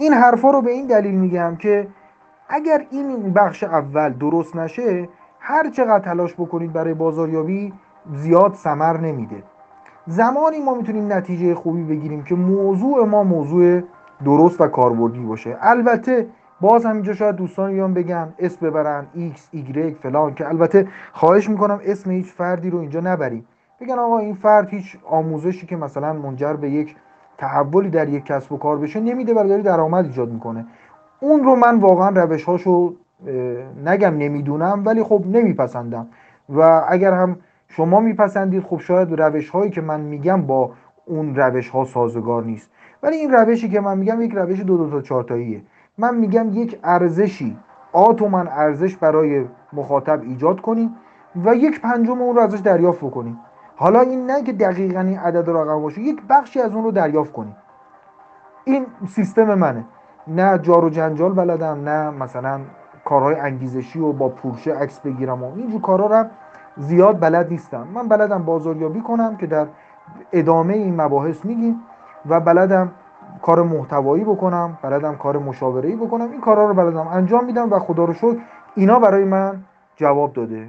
این حرفا رو به این دلیل میگم که اگر این بخش اول درست نشه هر چقدر تلاش بکنید برای بازاریابی زیاد ثمر نمیده. زمانی ما می‌تونیم نتیجه خوبی بگیریم که موضوع ما موضوع درست و کاربردی باشه. البته باز هم اینجا شاید دوستان بیان بگن اسم ببرن x y فلان که البته خواهش می‌کنم اسم هیچ فردی رو اینجا نبریم. بگن آقا این فرد هیچ آموزشی که مثلا منجر به یک تحولی در یک کسب و کار بشه نمیده داره درآمد ایجاد می‌کنه. اون رو من واقعا روش هاشو نگم نمی‌دونم ولی خب نمیپسندم. و اگر هم شما میپسندید خب شاید روش هایی که من میگم با اون روش ها سازگار نیست. ولی این روشی که من میگم یک روش دو دو تا چهار من میگم یک ارزشی آتومن ارزش برای مخاطب ایجاد کنیم و یک پنجم اون رو ازش دریافت بکنیم حالا این نه که دقیقا این عدد رقم باشه یک بخشی از اون رو دریافت کنیم. این سیستم منه. نه جار و جنجال بلدم نه مثلا کارهای انگیزشی و با پورشه عکس بگیرم و اینجور کارا رو زیاد بلد نیستم. من بلدم بازاریابی کنم که در ادامه این مباحث میگیم و بلدم کار محتوایی بکنم بلدم کار مشاوره‌ای بکنم. این کارا رو بلدم انجام میدم و خدا رو شکر اینا برای من جواب داده.